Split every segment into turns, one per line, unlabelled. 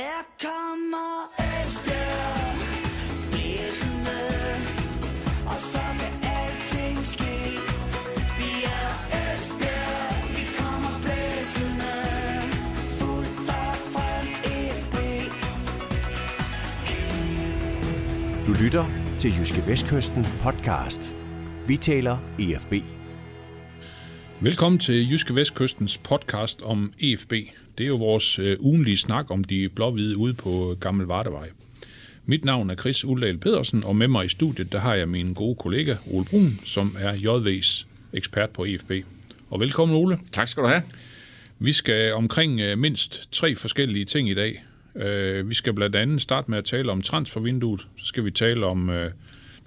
Her kommer Esbjerg blæsende, og så kan alting ske. Vi er Esbjerg, vi kommer blæsende, fuldt og frem FB.
Du lytter til Jyske Vestkysten podcast. Vi taler EFB.
Velkommen til Jyske Vestkystens podcast om EFB. Det er jo vores øh, ugenlige snak om de blå-hvide ude på Gammel Vardevej. Mit navn er Chris Uldal Pedersen, og med mig i studiet der har jeg min gode kollega Ole Brun, som er JV's ekspert på EFB. Og velkommen Ole.
Tak skal du have.
Vi skal omkring øh, mindst tre forskellige ting i dag. Øh, Vi skal blandt andet starte med at tale om transfervinduet. Så skal vi tale om øh,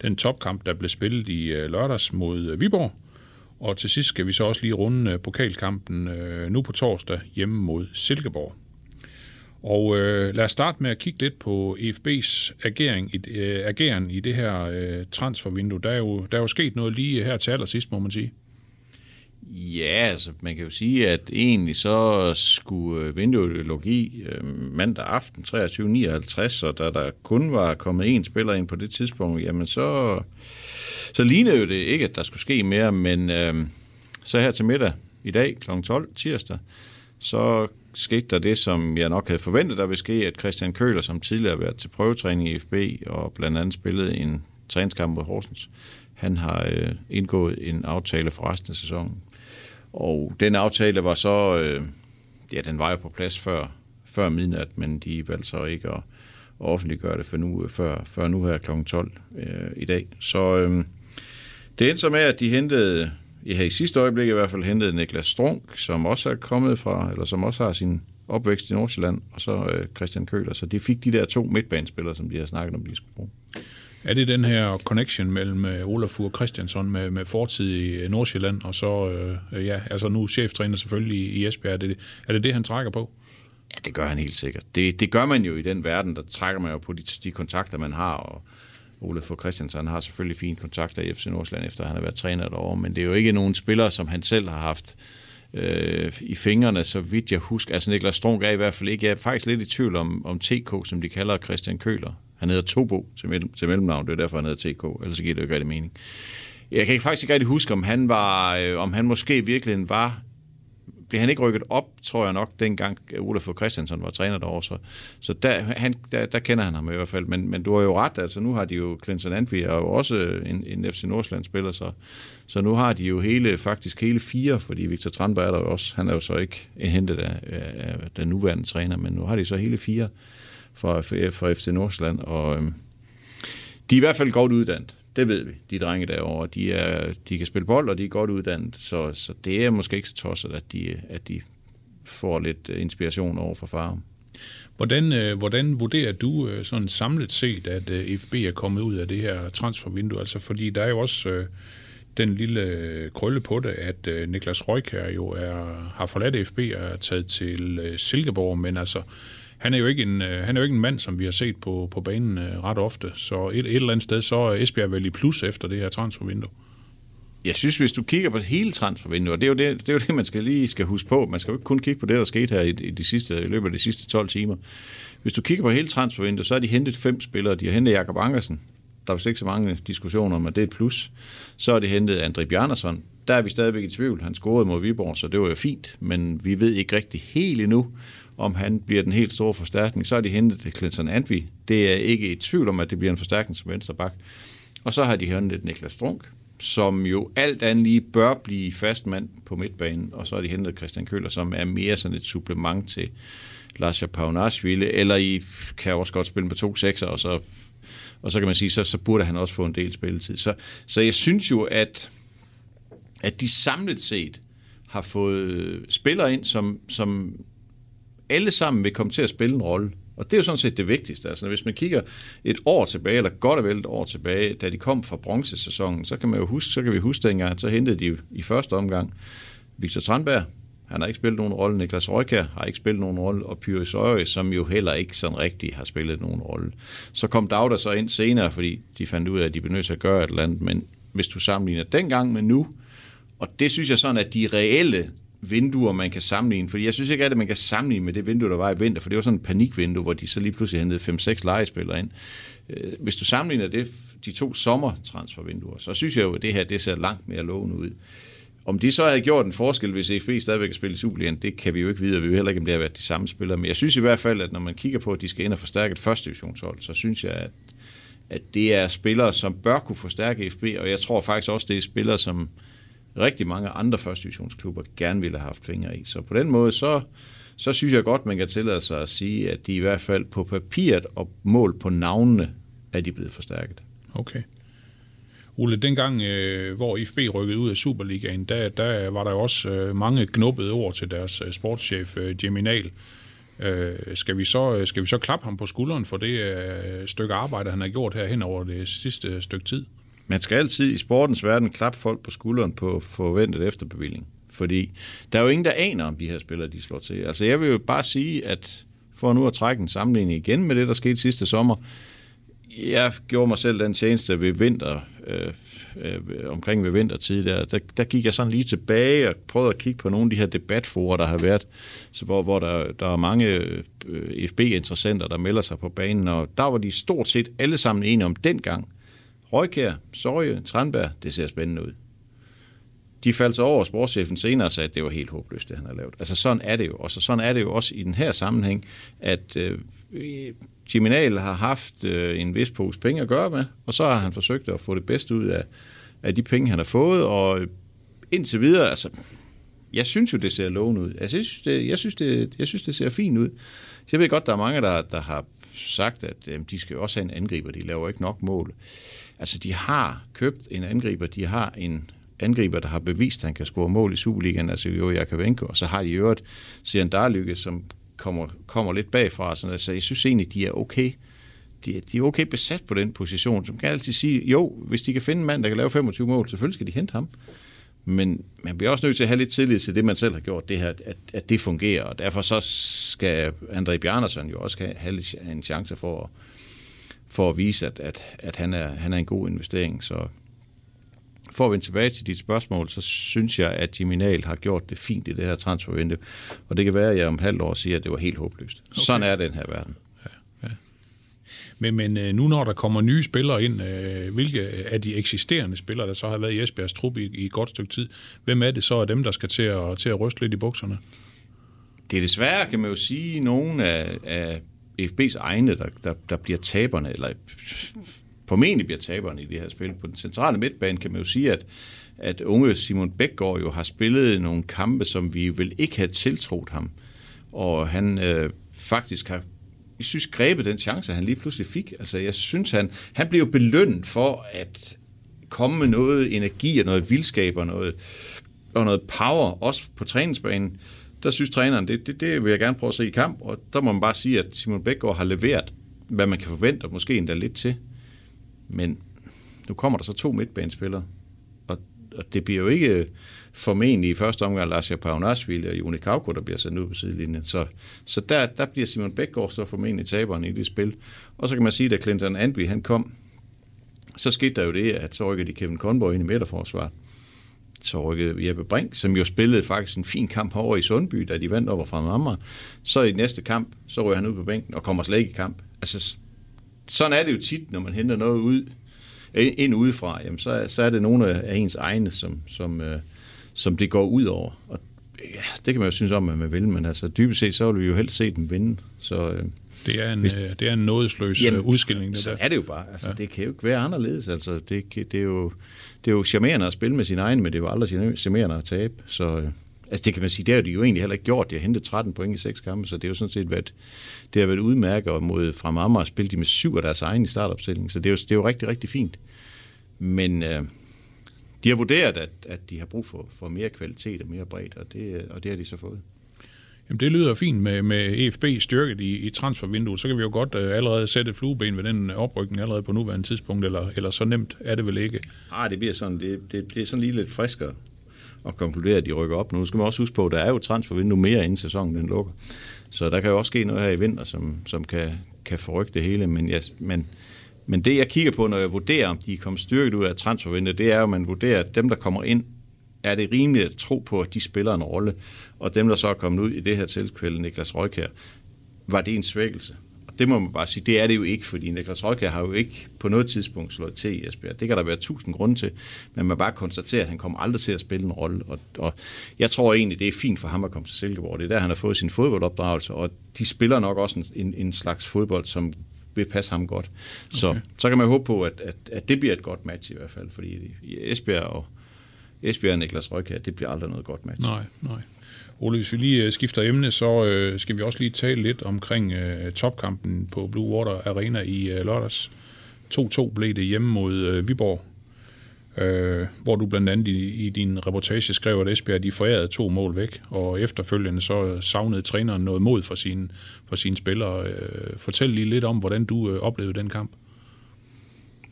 den topkamp, der blev spillet i øh, lørdags mod øh, Viborg. Og til sidst skal vi så også lige runde øh, pokalkampen øh, nu på torsdag hjemme mod Silkeborg. Og øh, lad os starte med at kigge lidt på EFB's agering i, øh, ageren i det her øh, transfervindue. Der er, jo, der er jo sket noget lige her til allersidst, må man sige.
Ja, altså man kan jo sige, at egentlig så skulle øh, vinduet lukke i øh, mandag aften 23.59, og da der kun var kommet én spiller ind på det tidspunkt, jamen så, så lignede jo det ikke, at der skulle ske mere, men øh, så her til middag i dag kl. 12 tirsdag, så skete der det, som jeg nok havde forventet, der ville ske, at Christian Køler, som tidligere har været til prøvetræning i FB og blandt andet spillet en træningskamp mod Horsens, han har øh, indgået en aftale for resten af sæsonen. Og den aftale var så, øh, ja, den var jo på plads før, før midnat, men de valgte så ikke at, at offentliggøre det for nu, før, før nu her kl. 12 øh, i dag. Så øh, det endte så med, at de hentede, ja, i sidste øjeblik i hvert fald, hentede Niklas Strunk, som også er kommet fra, eller som også har sin opvækst i Nordsjælland, og så øh, Christian Køler. Så de fik de der to midtbanespillere, som de har snakket om, de skulle bruge.
Er det den her connection mellem øh, Olafur Christiansson med, med fortid i øh, Nordsjælland, og så, øh, øh, ja, altså nu cheftræner selvfølgelig i, Esbjerg. Er det, er det det, han trækker på?
Ja, det gør han helt sikkert. Det, det gør man jo i den verden, der trækker man jo på de, de kontakter, man har, og Olafur Christiansson Christiansen har selvfølgelig fine kontakter i FC Nordsjælland, efter han har været træner derovre, men det er jo ikke nogen spillere, som han selv har haft øh, i fingrene, så vidt jeg husker. Altså Niklas Strunk er i hvert fald ikke. Jeg er faktisk lidt i tvivl om, om TK, som de kalder Christian Køler. Han hedder Tobo til, mellem, til mellemnavn, det er derfor, han hedder TK, ellers giver det jo ikke rigtig mening. Jeg kan faktisk ikke rigtig huske, om han, var, øh, om han måske i virkeligheden var blev han ikke rykket op, tror jeg nok, dengang Olaf Christiansen var træner derovre. Så, så der, han, der, der kender han ham i hvert fald. Men, men du har jo ret, altså nu har de jo Clinton Antvi, og jo også en, en FC Nordsjælland-spiller, så, så nu har de jo hele, faktisk hele fire, fordi Victor Tranberg er der jo også, han er jo så ikke hentet af, af den nuværende træner, men nu har de så hele fire fra, fra FC Nordsjælland, og øh, de er i hvert fald godt uddannet. Det ved vi, de drenge derovre. De, er, de kan spille bold, og de er godt uddannet, så, så det er måske ikke så tosset, at de, at de får lidt øh, inspiration over fra far.
Hvordan, øh, hvordan vurderer du øh, sådan samlet set, at øh, FB er kommet ud af det her transfervindue? Altså, fordi der er jo også øh, den lille øh, krølle på det, at øh, Niklas Røykær jo er, har forladt FB og er taget til øh, Silkeborg, men altså, han er jo ikke en, øh, han er jo ikke en mand, som vi har set på, på banen øh, ret ofte. Så et, et eller andet sted, så er Esbjerg vel i plus efter det her transfervindue.
Jeg synes, hvis du kigger på hele transfervinduet, og det er jo det, det, er jo det man skal lige skal huske på. Man skal jo ikke kun kigge på det, der skete her i, i, de sidste, i løbet af de sidste 12 timer. Hvis du kigger på hele transfervinduet, så har de hentet fem spillere. De har hentet Jakob Ankersen. Der er vist ikke så mange diskussioner om, at det er et plus. Så har de hentet André Bjarnason. Der er vi stadigvæk i tvivl. Han scorede mod Viborg, så det var jo fint. Men vi ved ikke rigtig helt endnu, om han bliver den helt store forstærkning. Så har de hentet Clinton Antvi. Det er ikke i tvivl om, at det bliver en forstærkning som vensterbak. Og så har de hentet Niklas Strunk, som jo alt andet lige bør blive fastmand på midtbanen. Og så har de hentet Christian Køller, som er mere sådan et supplement til Lars Paunashvili, eller I kan også godt spille med to sekser, og så, og så kan man sige, så, så burde han også få en del spilletid. Så, så jeg synes jo, at, at de samlet set har fået spillere ind, som, som alle sammen vil komme til at spille en rolle. Og det er jo sådan set det vigtigste. Altså, hvis man kigger et år tilbage, eller godt og vel et år tilbage, da de kom fra bronzesæsonen, så kan, man jo huske, så kan vi huske dengang, så hentede de i første omgang Victor Tranberg. Han har ikke spillet nogen rolle. Niklas Røykær har ikke spillet nogen rolle. Og Pyrrhus Søje, som jo heller ikke sådan rigtig har spillet nogen rolle. Så kom Dagda så ind senere, fordi de fandt ud af, at de blev nødt til at gøre et eller andet. Men hvis du sammenligner dengang med nu, og det synes jeg sådan, at de reelle vinduer, man kan sammenligne. Fordi jeg synes ikke, at man kan sammenligne med det vindue, der var i vinter, for det var sådan et panikvindue, hvor de så lige pludselig hentede 5-6 legespillere ind. Øh, hvis du sammenligner det, de to sommertransfervinduer, så synes jeg jo, at det her det ser langt mere lovende ud. Om de så havde gjort en forskel, hvis FB stadigvæk kan spille i Superligaen, det kan vi jo ikke vide, og vi ved heller ikke, om det har været de samme spillere. Men jeg synes i hvert fald, at når man kigger på, at de skal ind og forstærke et første divisionshold, så synes jeg, at, at det er spillere, som bør kunne forstærke FB, og jeg tror faktisk også, det er spillere, som rigtig mange andre første divisionsklubber gerne ville have haft fingre i. Så på den måde, så, så synes jeg godt, man kan tillade sig at sige, at de i hvert fald på papiret og mål på navnene, er de blevet forstærket.
Okay. Ole, dengang, øh, hvor IFB rykkede ud af Superligaen, der, der var der jo også øh, mange knuppede ord til deres øh, sportschef, øh, Jimmy Nahl. Øh, skal, vi så, øh, skal vi så klappe ham på skulderen for det øh, stykke arbejde, han har gjort her hen over det sidste øh, stykke tid?
Man skal altid i sportens verden klappe folk på skulderen på forventet efterbevilling. Fordi der er jo ingen, der aner, om de her spillere, de slår til. Altså jeg vil jo bare sige, at for nu at trække en sammenligning igen med det, der skete sidste sommer, jeg gjorde mig selv den tjeneste ved vinter, øh, øh, omkring ved vintertid, der, der, der gik jeg sådan lige tilbage og prøvede at kigge på nogle af de her debatforer, der har været, så hvor, hvor der, der er mange øh, FB-interessenter, der melder sig på banen, og der var de stort set alle sammen enige om dengang. Røgkær, Sorge, Tranberg, det ser spændende ud. De faldt så over sportschefen senere og sagde, at det var helt håbløst, det han har lavet. Altså sådan er det jo. Og så sådan er det jo også i den her sammenhæng, at øh, Jiminal har haft øh, en vis pose penge at gøre med, og så har han forsøgt at få det bedste ud af, af de penge, han har fået, og indtil videre, altså, jeg synes jo, det ser lovende ud. Altså, jeg, synes, det, jeg, synes, det, jeg synes, det ser fint ud. Så jeg ved godt, der er mange, der, der har sagt, at øh, de skal jo også have en angriber, de laver ikke nok mål. Altså, de har købt en angriber, de har en angriber, der har bevist, at han kan score mål i Superligaen, altså jo Jakavenko, og så har de i øvrigt Sian Darlykke, som kommer, kommer lidt bagfra. Sådan, altså, jeg synes egentlig, de er okay. De, de er okay besat på den position. Som kan altid sige, jo, hvis de kan finde en mand, der kan lave 25 mål, selvfølgelig skal de hente ham. Men man bliver også nødt til at have lidt tillid til det, man selv har gjort, det her, at, at det fungerer. Og derfor så skal André Bjarnason jo også have en chance for at, for at vise, at, at, at han, er, han er en god investering. Så for at vende tilbage til dit spørgsmål, så synes jeg, at Jiminal har gjort det fint i det her transfervindue. Og det kan være, at jeg om halvt år siger, at det var helt håbløst. Okay. Sådan er den her verden.
Ja, ja. Men, men øh, nu når der kommer nye spillere ind, øh, hvilke af de eksisterende spillere, der så har været i Esbjergs trup i, i et godt stykke tid, hvem er det så af dem, der skal til at, til at ryste lidt i bukserne?
Det er desværre, kan man jo sige, nogle af, af FB's egne, der, der, der bliver taberne, eller formentlig bliver taberne i det her spil. På den centrale midtbane kan man jo sige, at, at unge Simon Bækgaard jo har spillet nogle kampe, som vi vil ikke have tiltroet ham. Og han øh, faktisk har jeg synes, grebet den chance, han lige pludselig fik. Altså, jeg synes, han, han blev belønnet for at komme med noget energi og noget vildskab og noget, og noget power, også på træningsbanen. Der synes træneren, det, det, det vil jeg gerne prøve at se i kamp, og der må man bare sige, at Simon Bækgaard har leveret, hvad man kan forvente, og måske endda lidt til. Men nu kommer der så to midtbanespillere, og, og det bliver jo ikke formentlig i første omgang Lasja Paunasvili og Joni Kauko, der bliver sendt ud på sidelinjen. Så, så der, der bliver Simon Bækgaard så formentlig taberen i det spil. Og så kan man sige, at da Clinton Antwi han kom, så skete der jo det, at så rykkede de Kevin Conboy ind i midterforsvaret. Så rykkede Jeppe Brink, som jo spillede faktisk en fin kamp over i Sundby, da de vandt over fra Mamma. Så i næste kamp, så rykker han ud på bænken og kommer slet ikke i kamp. Altså, sådan er det jo tit, når man henter noget ud, ind udefra, jamen så, så er det nogle af ens egne, som, som, øh, som det går ud over. Og ja, det kan man jo synes om, at man vil, men altså dybest set, så vil vi jo helst se dem vinde. Så, øh,
det er en, hvis, det er en nådesløs jamen, udskilling. Det
så
der.
er det jo bare. Altså, ja. Det kan jo ikke være anderledes. Altså, det, det, er jo, det er jo charmerende at spille med sin egen, men det var aldrig charmerende at tabe. Så, øh, Altså det kan man sige, det har de jo egentlig heller ikke gjort. De har hentet 13 point i seks kampe, så det er jo sådan set været, det har været udmærket, og mod fra Amager spille de med syv af deres egne i startopstillingen, så det er jo, det er jo rigtig, rigtig fint. Men øh, de har vurderet, at, at de har brug for, for mere kvalitet og mere bredt, og det, og det har de så fået.
Jamen det lyder fint med, med EFB styrket i, i transfervinduet. Så kan vi jo godt øh, allerede sætte flueben ved den øh, oprykning allerede på nuværende tidspunkt, eller, eller så nemt er det vel ikke?
Nej, det bliver sådan, det, det, det er sådan lige lidt friskere at konkludere, at de rykker op nu. Nu skal man også huske på, at der er jo transfervindue mere inden sæsonen den lukker. Så der kan jo også ske noget her i vinter, som, som kan, kan forrykke det hele. Men, ja, men, men det, jeg kigger på, når jeg vurderer, om de er kommet styrket ud af transfervinduet, det er jo, at man vurderer, at dem, der kommer ind er det rimeligt at tro på, at de spiller en rolle, og dem, der så er kommet ud i det her tilfælde, Niklas Røykær, var det en svækkelse? Og det må man bare sige, det er det jo ikke, fordi Niklas Røykær har jo ikke på noget tidspunkt slået til i Esbjerg. Det kan der være tusind grunde til, men man bare konstaterer, at han kommer aldrig til at spille en rolle. Og, og jeg tror egentlig, det er fint for ham at komme til Silkeborg. Det er der, han har fået sin fodboldopdragelse, og de spiller nok også en, en, en slags fodbold, som vil passe ham godt. Så, okay. så kan man håbe på, at, at, at det bliver et godt match i hvert fald, fordi Esbjerg og, Esbjerg og Niklas Røkke, det bliver aldrig noget godt match.
Nej, nej. Ole, hvis vi lige øh, skifter emne, så øh, skal vi også lige tale lidt omkring øh, topkampen på Blue Water Arena i øh, lørdags. 2-2 blev det hjemme mod øh, Viborg, øh, hvor du blandt andet i, i din reportage skrev, at Esbjerg de forærede to mål væk, og efterfølgende så øh, savnede træneren noget mod for sine, for sine spillere. Øh, fortæl lige lidt om, hvordan du øh, oplevede den kamp.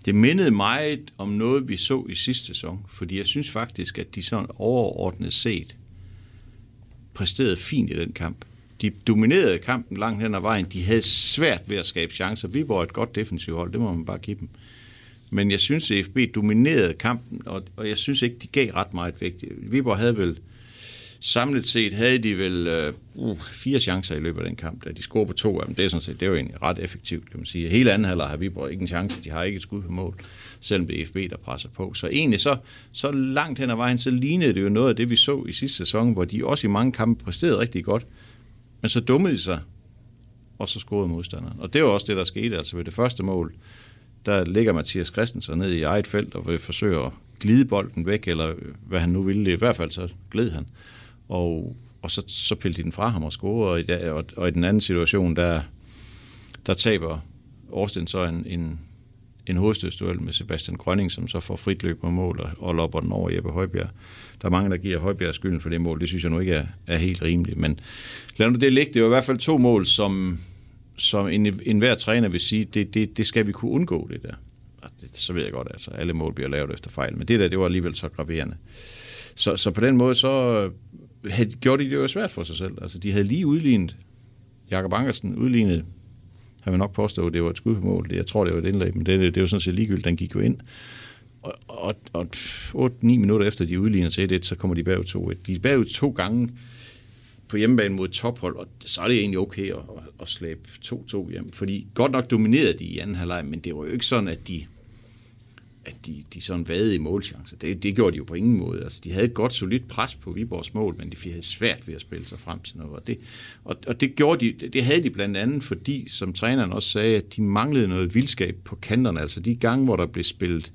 Det mindede meget om noget, vi så i sidste sæson, fordi jeg synes faktisk, at de sådan overordnet set præsterede fint i den kamp. De dominerede kampen langt hen ad vejen. De havde svært ved at skabe chancer. Vi var et godt defensivt hold, det må man bare give dem. Men jeg synes, at FB dominerede kampen, og, og jeg synes ikke, de gav ret meget vægt. Viborg havde vel, samlet set havde de vel øh, uh, fire chancer i løbet af den kamp. Da de scorede på to af dem, det er sådan set, det er jo egentlig ret effektivt, kan man sige. Hele anden halvleg har Viborg ikke en chance, de har ikke et skud på mål, selvom det er FB, der presser på. Så egentlig så, så langt hen ad vejen, så lignede det jo noget af det, vi så i sidste sæson, hvor de også i mange kampe præsterede rigtig godt, men så dummede de sig, og så scorede modstanderen. Og det var også det, der skete, altså ved det første mål, der ligger Mathias Christensen ned i eget felt og vil forsøge at glide bolden væk, eller øh, hvad han nu ville. I hvert fald så gled han. Og, og så, så pillede de den fra ham og score, og i, og, og i den anden situation, der, der taber Årsten så en, en, en hovedstødsduel med Sebastian Grønning, som så får frit løb på mål og, og lopper den over Jeppe Højbjerg. Der er mange, der giver Højbjerg skylden for det mål. Det synes jeg nu ikke er, er helt rimeligt. Men lad nu det ligge. Det var i hvert fald to mål, som, som en, en hver træner vil sige, det, det, det skal vi kunne undgå, det der. Det, så ved jeg godt, altså alle mål bliver lavet efter fejl, men det der, det var alligevel så graverende. Så, så på den måde, så havde, gjorde de det jo svært for sig selv. Altså, de havde lige udlignet, Jakob Ankersen udlignet, har man nok påstået, at det var et skud på mål. Jeg tror, det var et indlæg, men det, det, det var sådan set ligegyldigt, den gik jo ind. Og, og, og 8-9 minutter efter de udligner til 1 så kommer de bagud 2-1. De er bagud to gange, på hjemmebane mod tophold, og så er det egentlig okay at, at, at slæbe 2-2 hjem. Fordi godt nok dominerede de i anden halvleg, men det var jo ikke sådan, at de, at de, de sådan vadede i målchancer. Det, det gjorde de jo på ingen måde. Altså, de havde et godt, solidt pres på Viborgs mål, men de havde svært ved at spille sig frem til noget. Og det, og, og det, gjorde de, det havde de blandt andet, fordi, som træneren også sagde, at de manglede noget vildskab på kanterne. Altså de gange, hvor der blev spillet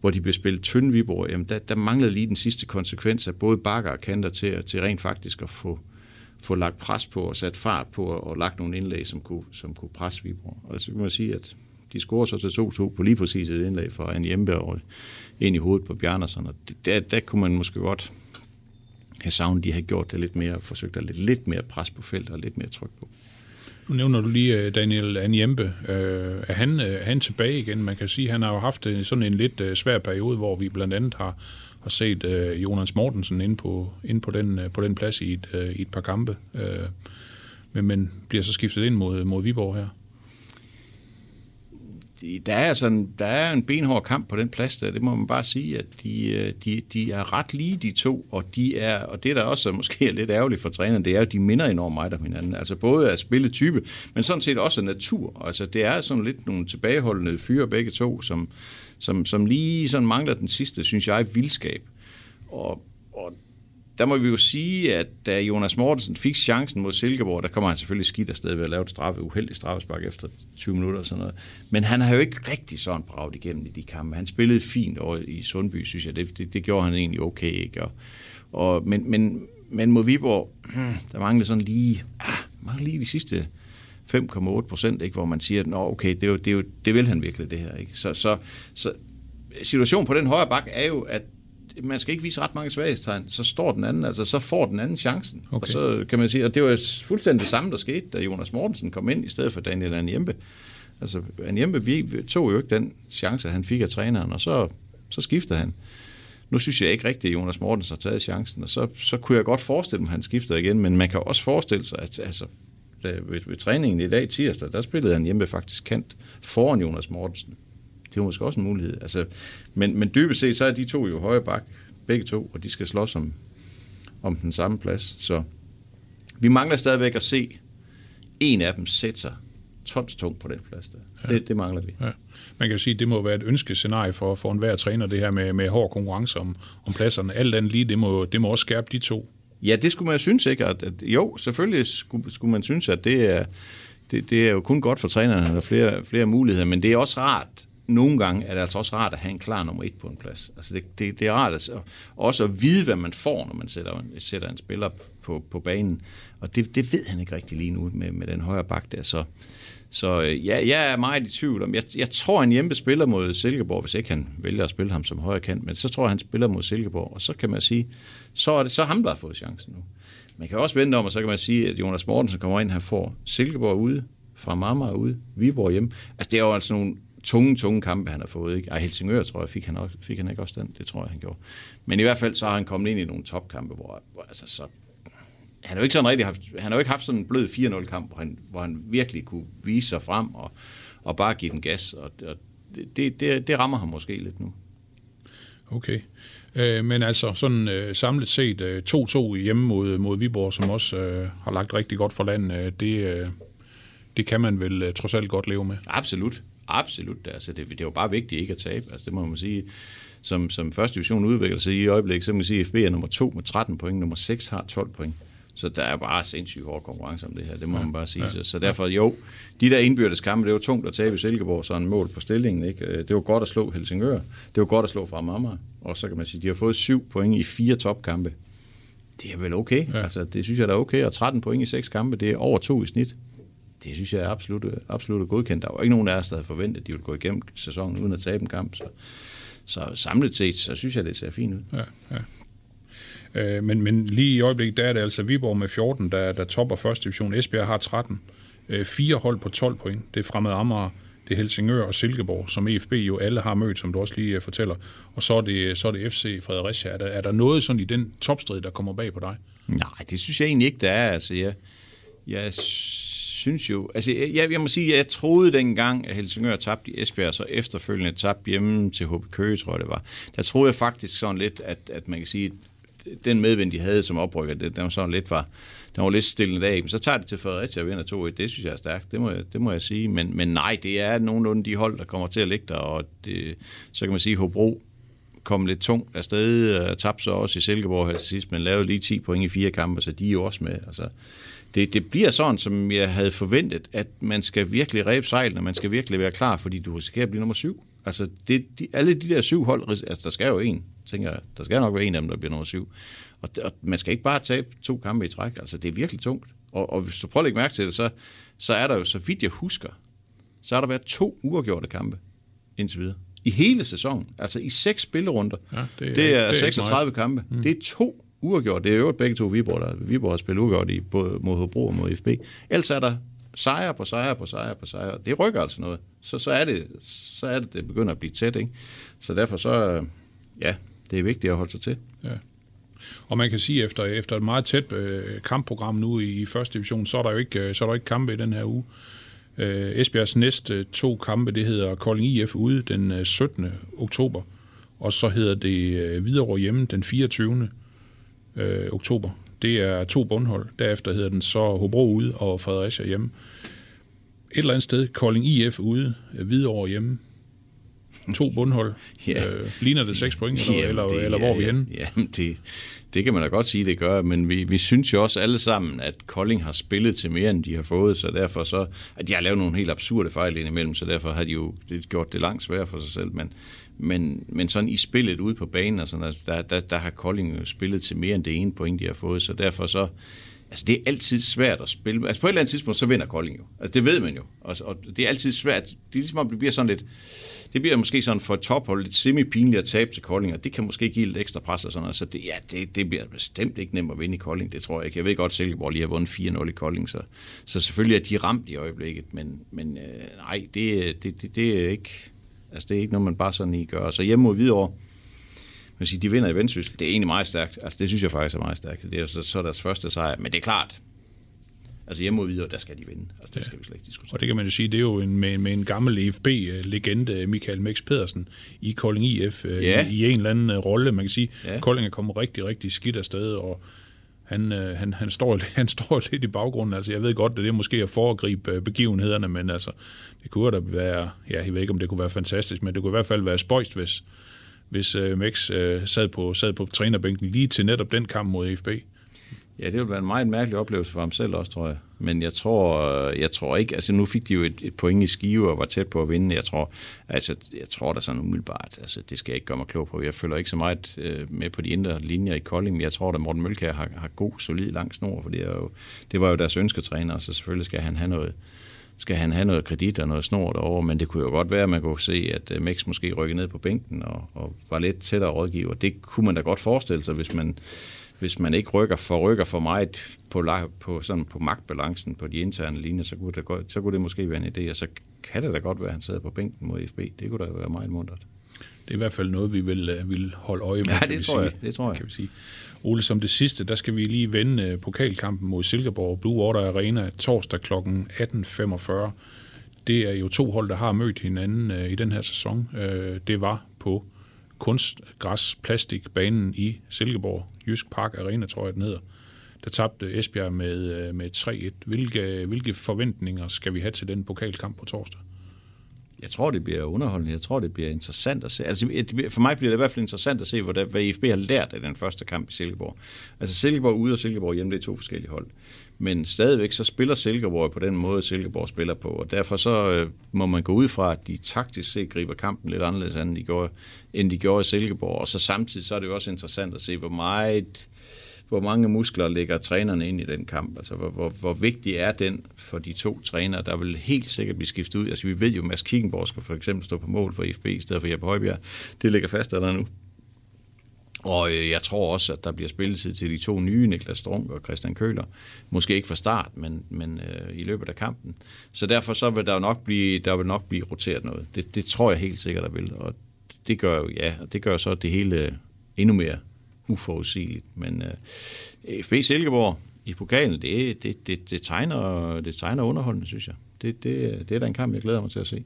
hvor de blev spillet tynd Viborg, jamen der, der manglede lige den sidste konsekvens af både bakker og kanter til, til rent faktisk at få, få lagt pres på og sat fart på og lagt nogle indlæg, som kunne, som kunne presse Viborg. Og så kan man sige, at de scorer så til 2-2 på lige præcis et indlæg fra en hjemmeberg ind i hovedet på Bjarnason. Og det, der, der kunne man måske godt have savnet, de har gjort det lidt mere, forsøgt at lidt, lidt mere pres på feltet og lidt mere tryk på.
Nu nævner du lige øh, Daniel Anjembe. Øh, er, han, øh, er han tilbage igen? Man kan sige, at han har jo haft øh, sådan en lidt svær periode, hvor vi blandt andet har, har set øh, Jonas Mortensen ind på, ind på, den, på den plads i et, øh, i et par kampe. Øh, men, men bliver så skiftet ind mod, mod Viborg her.
Der er, sådan, der er en benhård kamp på den plads der, det må man bare sige, at de, øh, de, de er ret lige de to, og, de er, og det der også er måske er lidt ærgerligt for træneren, det er, at de minder enormt meget om hinanden. Altså både af spilletype, men sådan set også natur. Altså det er sådan lidt nogle tilbageholdende fyre begge to, som, som, som lige sådan mangler den sidste, synes jeg, vildskab. Og, og der må vi jo sige, at da Jonas Mortensen fik chancen mod Silkeborg, der kommer han selvfølgelig skidt afsted ved at lave et straffe, uheldig straffespark efter 20 minutter og sådan noget. Men han har jo ikke rigtig sådan braget igennem i de kampe. Han spillede fint over i Sundby, synes jeg. Det, det, det gjorde han egentlig okay, ikke? Og, og, men, men, men mod Viborg, hmm, der manglede sådan lige, ah, manglede lige de sidste 5,8 procent, ikke, hvor man siger, at okay, det, er jo, det, er jo, det vil han virkelig, det her. Ikke? Så, så, så situationen på den højre bak er jo, at man skal ikke vise ret mange svaghedstegn, så står den anden, altså så får den anden chancen. Okay. Og så kan man sige, og det var fuldstændig det samme, der skete, da Jonas Mortensen kom ind i stedet for Daniel Anjembe. Altså, Anjembe vi tog jo ikke den chance, han fik af træneren, og så, så skiftede han. Nu synes jeg ikke rigtigt, at Jonas Mortensen har taget chancen, og så, så kunne jeg godt forestille mig, at han skifter igen, men man kan også forestille sig, at altså, da, ved, ved træningen i dag tirsdag, der spillede han hjemme faktisk kant foran Jonas Mortensen. Det var måske også en mulighed. Altså, men, men dybest set, så er de to jo højre bak begge to, og de skal slås om, om den samme plads. Så vi mangler stadigvæk at se en af dem sætte sig tons tung på den plads der. Ja. Det, det mangler vi.
Ja. Man kan jo sige, at det må være et ønskescenarie for, for enhver træner, det her med, med hård konkurrence om, om pladserne. Alt andet lige, det må, det må også skærpe de to.
Ja, det skulle man jo synes, ikke? At, at, jo, selvfølgelig skulle, skulle man synes, at det er, det, det er jo kun godt for trænerne, at der er flere, flere muligheder, men det er også rart, nogle gange er det altså også rart at have en klar nummer et på en plads. Altså det, det, det er rart at, også at vide, hvad man får, når man sætter, sætter en spiller på, på banen. Og det, det ved han ikke rigtig lige nu med, med den højre bak der. Så, så øh, ja, jeg er meget i tvivl om. Jeg, jeg tror, han hjemme spiller mod Silkeborg, hvis ikke han vælger at spille ham som højre kant, men så tror jeg, han spiller mod Silkeborg, og så kan man sige, så er det så ham, der har fået chancen nu. Man kan også vente om, og så kan man sige, at Jonas Mortensen kommer ind, han får Silkeborg ude, fra Marmar ude, Viborg hjemme. Altså det er jo altså nogle tunge, tunge kampe, han har fået. Ikke? Ej, Helsingør, tror jeg, fik han, også, fik han ikke også den? Det tror jeg, han gjorde. Men i hvert fald, så har han kommet ind i nogle topkampe, hvor, hvor altså, så, han har jo ikke sådan rigtig haft, han har jo ikke haft sådan en blød 4-0-kamp, hvor han, hvor han virkelig kunne vise sig frem og, og bare give den gas, og, og det, det, det rammer ham måske lidt nu.
Okay. Øh, men altså sådan øh, samlet set øh, 2-2 hjemme mod, mod Viborg, som også øh, har lagt rigtig godt for land, øh, det, øh, det kan man vel øh, trods alt godt leve med.
Absolut. Absolut. Altså, det, det jo bare vigtigt ikke at tabe. Altså, det må man sige. Som, som første division udvikler sig i øjeblikket, så kan man sige, at FB er nummer 2 med 13 point, nummer 6 har 12 point. Så der er bare sindssygt hård konkurrence om det her, det må ja, man bare sige. Ja, så, så derfor jo, de der indbyrdes kampe, det var tungt at tabe i Silkeborg, sådan en mål på stillingen. Ikke? Det var godt at slå Helsingør, det var godt at slå fra Mamma, og så kan man sige, de har fået syv point i fire topkampe. Det er vel okay, ja. altså det synes jeg da er okay, og 13 point i seks kampe, det er over to i snit det synes jeg er absolut, absolut godkendt. Der var ikke nogen af os, der havde forventet, at de ville gå igennem sæsonen uden at tabe en kamp. Så, så samlet set, så synes jeg, det ser fint ud.
Ja, ja. Øh, men, men lige i øjeblikket, der er det altså Viborg med 14, der, der topper første division. Esbjerg har 13. Øh, fire hold på 12 point. Det er Fremad Amager, det er Helsingør og Silkeborg, som EFB jo alle har mødt, som du også lige uh, fortæller. Og så er det, så er det FC Fredericia. Er der, er der noget sådan i den topstrid, der kommer bag på dig?
Nej, det synes jeg egentlig ikke, der er. Altså, jeg, jeg synes jo, altså jeg, jeg må sige, jeg troede dengang, at Helsingør tabte i Esbjerg, så efterfølgende tabte hjemme til HB Køge, tror jeg det var. Der troede jeg faktisk sådan lidt, at, at man kan sige, at den medvind, de havde som oprykker, det, den var sådan lidt var, den var lidt stille af. Men så tager det til Fredericia og vinder 2-1. Det synes jeg er stærkt, det må jeg, det må jeg sige. Men, men nej, det er nogenlunde de hold, der kommer til at ligge der, og det, så kan man sige, at Hobro kom lidt tungt afsted, og tabte så også i Silkeborg her til sidst, men lavede lige 10 point i fire kampe, så de er jo også med. Altså, det, det bliver sådan, som jeg havde forventet, at man skal virkelig ræbe sejlene, man skal virkelig være klar, fordi du risikerer at blive nummer syv. Altså, det, de, alle de der syv hold, altså der skal jo en, tænker jeg, der skal nok være en af dem, der bliver nummer syv. Og, og man skal ikke bare tabe to kampe i træk, altså det er virkelig tungt. Og, og hvis du prøver at lægge mærke til det, så, så er der jo, så vidt jeg husker, så har der været to uafgjorte kampe indtil videre. I hele sæsonen, altså i seks spillerunder. Ja, det, er, det er det er 36 kampe. Mm. Det er to uafgjort. Det er jo begge to Viborg, der Viborg har spillet uafgjort i både mod Hobro og mod FB. Ellers er der sejr på sejr på sejr på sejr. Det rykker altså noget. Så, så, er det, så er det, det begynder at blive tæt. Ikke? Så derfor så, øh, ja, det er vigtigt at holde sig til. Ja.
Og man kan sige, efter, efter et meget tæt øh, kampprogram nu i, i første division, så er der jo ikke, øh, så er der ikke kampe i den her uge. Øh, Esbjergs næste øh, to kampe, det hedder Kolding IF ude den 17. Oktober, og så hedder det øh, Hvidovre hjemme den 24 øh, oktober. Det er to bundhold. Derefter hedder den så Hobro ude og Fredericia hjemme. Et eller andet sted, Kolding IF ude, Hvidovre hjemme. To bundhold. ja. øh, ligner det seks point, eller, Jamen, eller, det, eller hvor er vi henne?
Ja, det, det kan man da godt sige, det gør, men vi, vi synes jo også alle sammen, at Kolding har spillet til mere, end de har fået, så derfor så, at de har lavet nogle helt absurde fejl indimellem, så derfor har de jo det gjort det langt sværere for sig selv, men, men, men sådan i spillet ude på banen, og sådan, altså, der, der, der har Kolding jo spillet til mere end det ene point, de har fået, så derfor så, altså det er altid svært at spille. Altså på et eller andet tidspunkt, så vinder Kolding jo. Altså det ved man jo. Og, og det er altid svært. Det er ligesom, at det bliver sådan lidt, det bliver måske sådan for et tophold lidt semi-pinligt at tabe til Kolding, og det kan måske give lidt ekstra pres og sådan noget. Så det, ja, det, det bliver bestemt ikke nemt at vinde i Kolding, det tror jeg ikke. Jeg ved godt, at Silkeborg lige har vundet 4-0 i Kolding, så, så selvfølgelig er de ramt i øjeblikket, men, men øh, nej, det, det, det, det er ikke, Altså, det er ikke noget, man bare sådan i gør. Så hjemme mod Hvidovre, man siger, de vinder i Vendsyssel. Det er egentlig meget stærkt. Altså, det synes jeg faktisk er meget stærkt. Det er så, så deres første sejr. Men det er klart, Altså hjemme mod Hvidovre, der skal de vinde. Altså det skal vi slet ikke diskutere.
Og det kan man jo sige, det er jo en, med, med en gammel EFB-legende, Michael Mix Pedersen, i Kolding IF,
Ja.
ja. i, i en eller anden øh, rolle. Man kan sige,
Ja.
ja. Kolding er kommet rigtig, rigtig skidt afsted, og han, øh, han, han, står, han står lidt i baggrunden. Altså, jeg ved godt, at det er måske at foregribe øh, begivenhederne, men altså, det kunne da være, ja, jeg ved ikke, om det kunne være fantastisk, men det kunne i hvert fald være spøjst, hvis, hvis øh, øh, sad, på, sad på trænerbænken lige til netop den kamp mod EFB.
Ja, det ville være en meget mærkelig oplevelse for ham selv også, tror jeg. Men jeg tror, øh, jeg tror ikke, altså nu fik de jo et, et point i skive og var tæt på at vinde. Jeg tror, altså, jeg tror da sådan umiddelbart, altså det skal jeg ikke gøre mig klog på. Jeg følger ikke så meget øh, med på de indre linjer i Kolding, men jeg tror, da Morten Mølkær har, har god, solid, lang snor, for det, er jo, det var jo deres ønsketræner, så selvfølgelig skal han have noget, skal han have noget kredit og noget snor derovre, men det kunne jo godt være, at man kunne se, at øh, Mex måske rykkede ned på bænken og, og var lidt tættere rådgiver. Det kunne man da godt forestille sig, hvis man, hvis man ikke rykker for, rykker for meget på, på, sådan på magtbalancen på de interne linjer, så kunne, det godt, så kunne det måske være en idé, og så kan det da godt være, at han sidder på bænken mod FB. Det kunne da være meget muntert.
Det er i hvert fald noget, vi vil, øh, vil holde øje med.
Ja, det tror jeg,
sige.
det tror jeg.
Kan vi sige. Ole, som det sidste, der skal vi lige vende øh, pokalkampen mod Silkeborg Blue Water Arena torsdag kl. 18.45. Det er jo to hold, der har mødt hinanden øh, i den her sæson. Øh, det var på kunstgræs plastikbanen i Silkeborg, Jysk Park Arena, tror jeg den hedder. Der tabte Esbjerg med, øh, med 3-1. Hvilke, hvilke forventninger skal vi have til den pokalkamp på torsdag?
Jeg tror, det bliver underholdende. Jeg tror, det bliver interessant at se. Altså, for mig bliver det i hvert fald interessant at se, hvad, hvad IFB har lært af den første kamp i Silkeborg. Altså, Silkeborg ude og Silkeborg hjemme, det er to forskellige hold. Men stadigvæk så spiller Silkeborg på den måde, Silkeborg spiller på. Og derfor så øh, må man gå ud fra, at de taktisk set griber kampen lidt anderledes, end de gjorde, end de gjorde i Silkeborg. Og så samtidig så er det jo også interessant at se, hvor meget hvor mange muskler lægger trænerne ind i den kamp? Altså, hvor, hvor, hvor vigtig er den for de to trænere? Der vil helt sikkert blive skiftet ud. Altså, vi ved jo, at Mads Kickenborg skal for eksempel stå på mål for IFB i stedet for Jeppe Højbjerg. Det ligger fast allerede nu. Og øh, jeg tror også, at der bliver spilletid til de to nye, Niklas Strunk og Christian Køler. Måske ikke fra start, men, men øh, i løbet af kampen. Så derfor så vil der jo nok blive, der vil nok blive roteret noget. Det, det tror jeg helt sikkert, der vil. Og det gør jo, ja, det gør så det hele endnu mere uforudsigeligt. Men øh, FB Silkeborg i pokalen, det, det, det, det, tegner, det tegner underholdende, synes jeg. Det, det, det er da en kamp, jeg glæder mig til at se.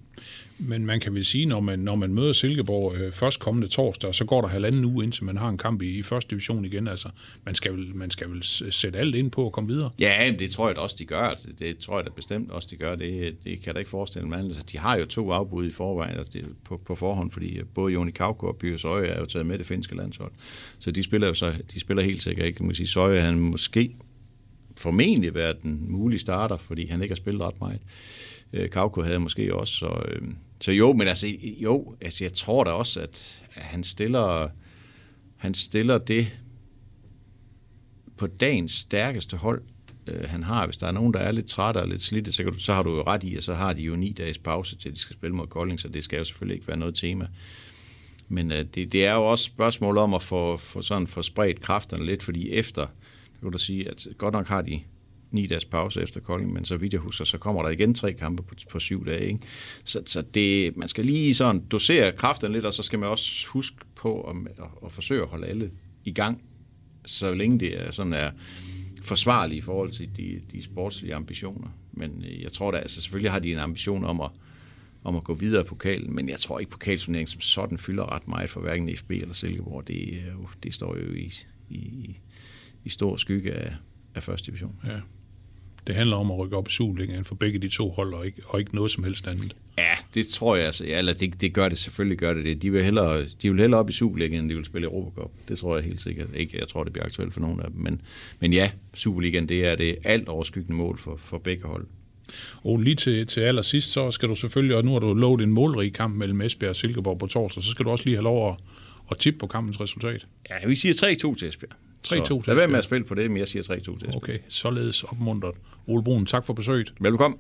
Men man kan vel sige, når man, når man møder Silkeborg øh, først kommende torsdag, så går der halvanden uge, indtil man har en kamp i, i første division igen. Altså, man skal, vel, man skal vel sætte alt ind på at komme videre.
Ja, men det tror jeg da også, de gør. Altså, det tror jeg da bestemt også, de gør. Det, det kan jeg da ikke forestille mig. Altså, de har jo to afbud i forvejen altså, det, på, på forhånd, fordi øh, både Joni Kauko og Pyrre Søje er jo taget med det finske landshold. Så de spiller jo så, de spiller helt sikkert ikke. Man kan sige, Søje han måske formentlig være den mulige starter, fordi han ikke har spillet ret meget. Øh, Kauko havde måske også. Så, øh, så jo, men altså, jo, altså, jeg tror da også, at han stiller, han stiller det på dagens stærkeste hold, øh, han har. Hvis der er nogen, der er lidt trætte og lidt slidte, så, kan du, så har du jo ret i, at så har de jo ni dages pause til, de skal spille mod Kolding, så det skal jo selvfølgelig ikke være noget tema. Men øh, det, det er jo også spørgsmål om at få, få, sådan, få spredt kræfterne lidt, fordi efter, vil du sige, at godt nok har de ni dages pause efter Kolding, men så vidt jeg husker, så kommer der igen tre kampe på, på syv dage. Ikke? Så, så det, man skal lige sådan dosere kræfterne lidt, og så skal man også huske på at, at, at forsøge at holde alle i gang, så længe det er sådan er forsvarligt i forhold til de, de sportslige ambitioner. Men øh, jeg tror da, altså selvfølgelig har de en ambition om at, om at gå videre i pokalen, men jeg tror ikke, pokalturneringen som sådan fylder ret meget for hverken FB eller Silkeborg. Det, øh, det står jo i, i, i stor skygge af, af første division.
Ja. Det handler om at rykke op i Superligaen for begge de to hold, og ikke, og ikke noget som helst andet.
Ja, det tror jeg altså. Ja, eller det, det gør det selvfølgelig, gør det det. De vil hellere, de vil hellere op i Superligaen, end de vil spille i Europacup. Det tror jeg helt sikkert ikke. Jeg tror, det bliver aktuelt for nogen af dem. Men, men ja, Superligaen, det er det alt overskyggende mål for, for begge hold.
Og lige til, til allersidst, så skal du selvfølgelig, og nu har du lovet en målrig kamp mellem Esbjerg og Silkeborg på torsdag, så skal du også lige have lov at, at tippe på kampens resultat.
Ja, vi siger 3-2 til Esbjerg.
3-2 til
Lad være med at spille på det, men jeg siger 3-2 til Esbjerg.
Okay, således opmuntret. Ole Brun, tak for besøget.
Velkommen.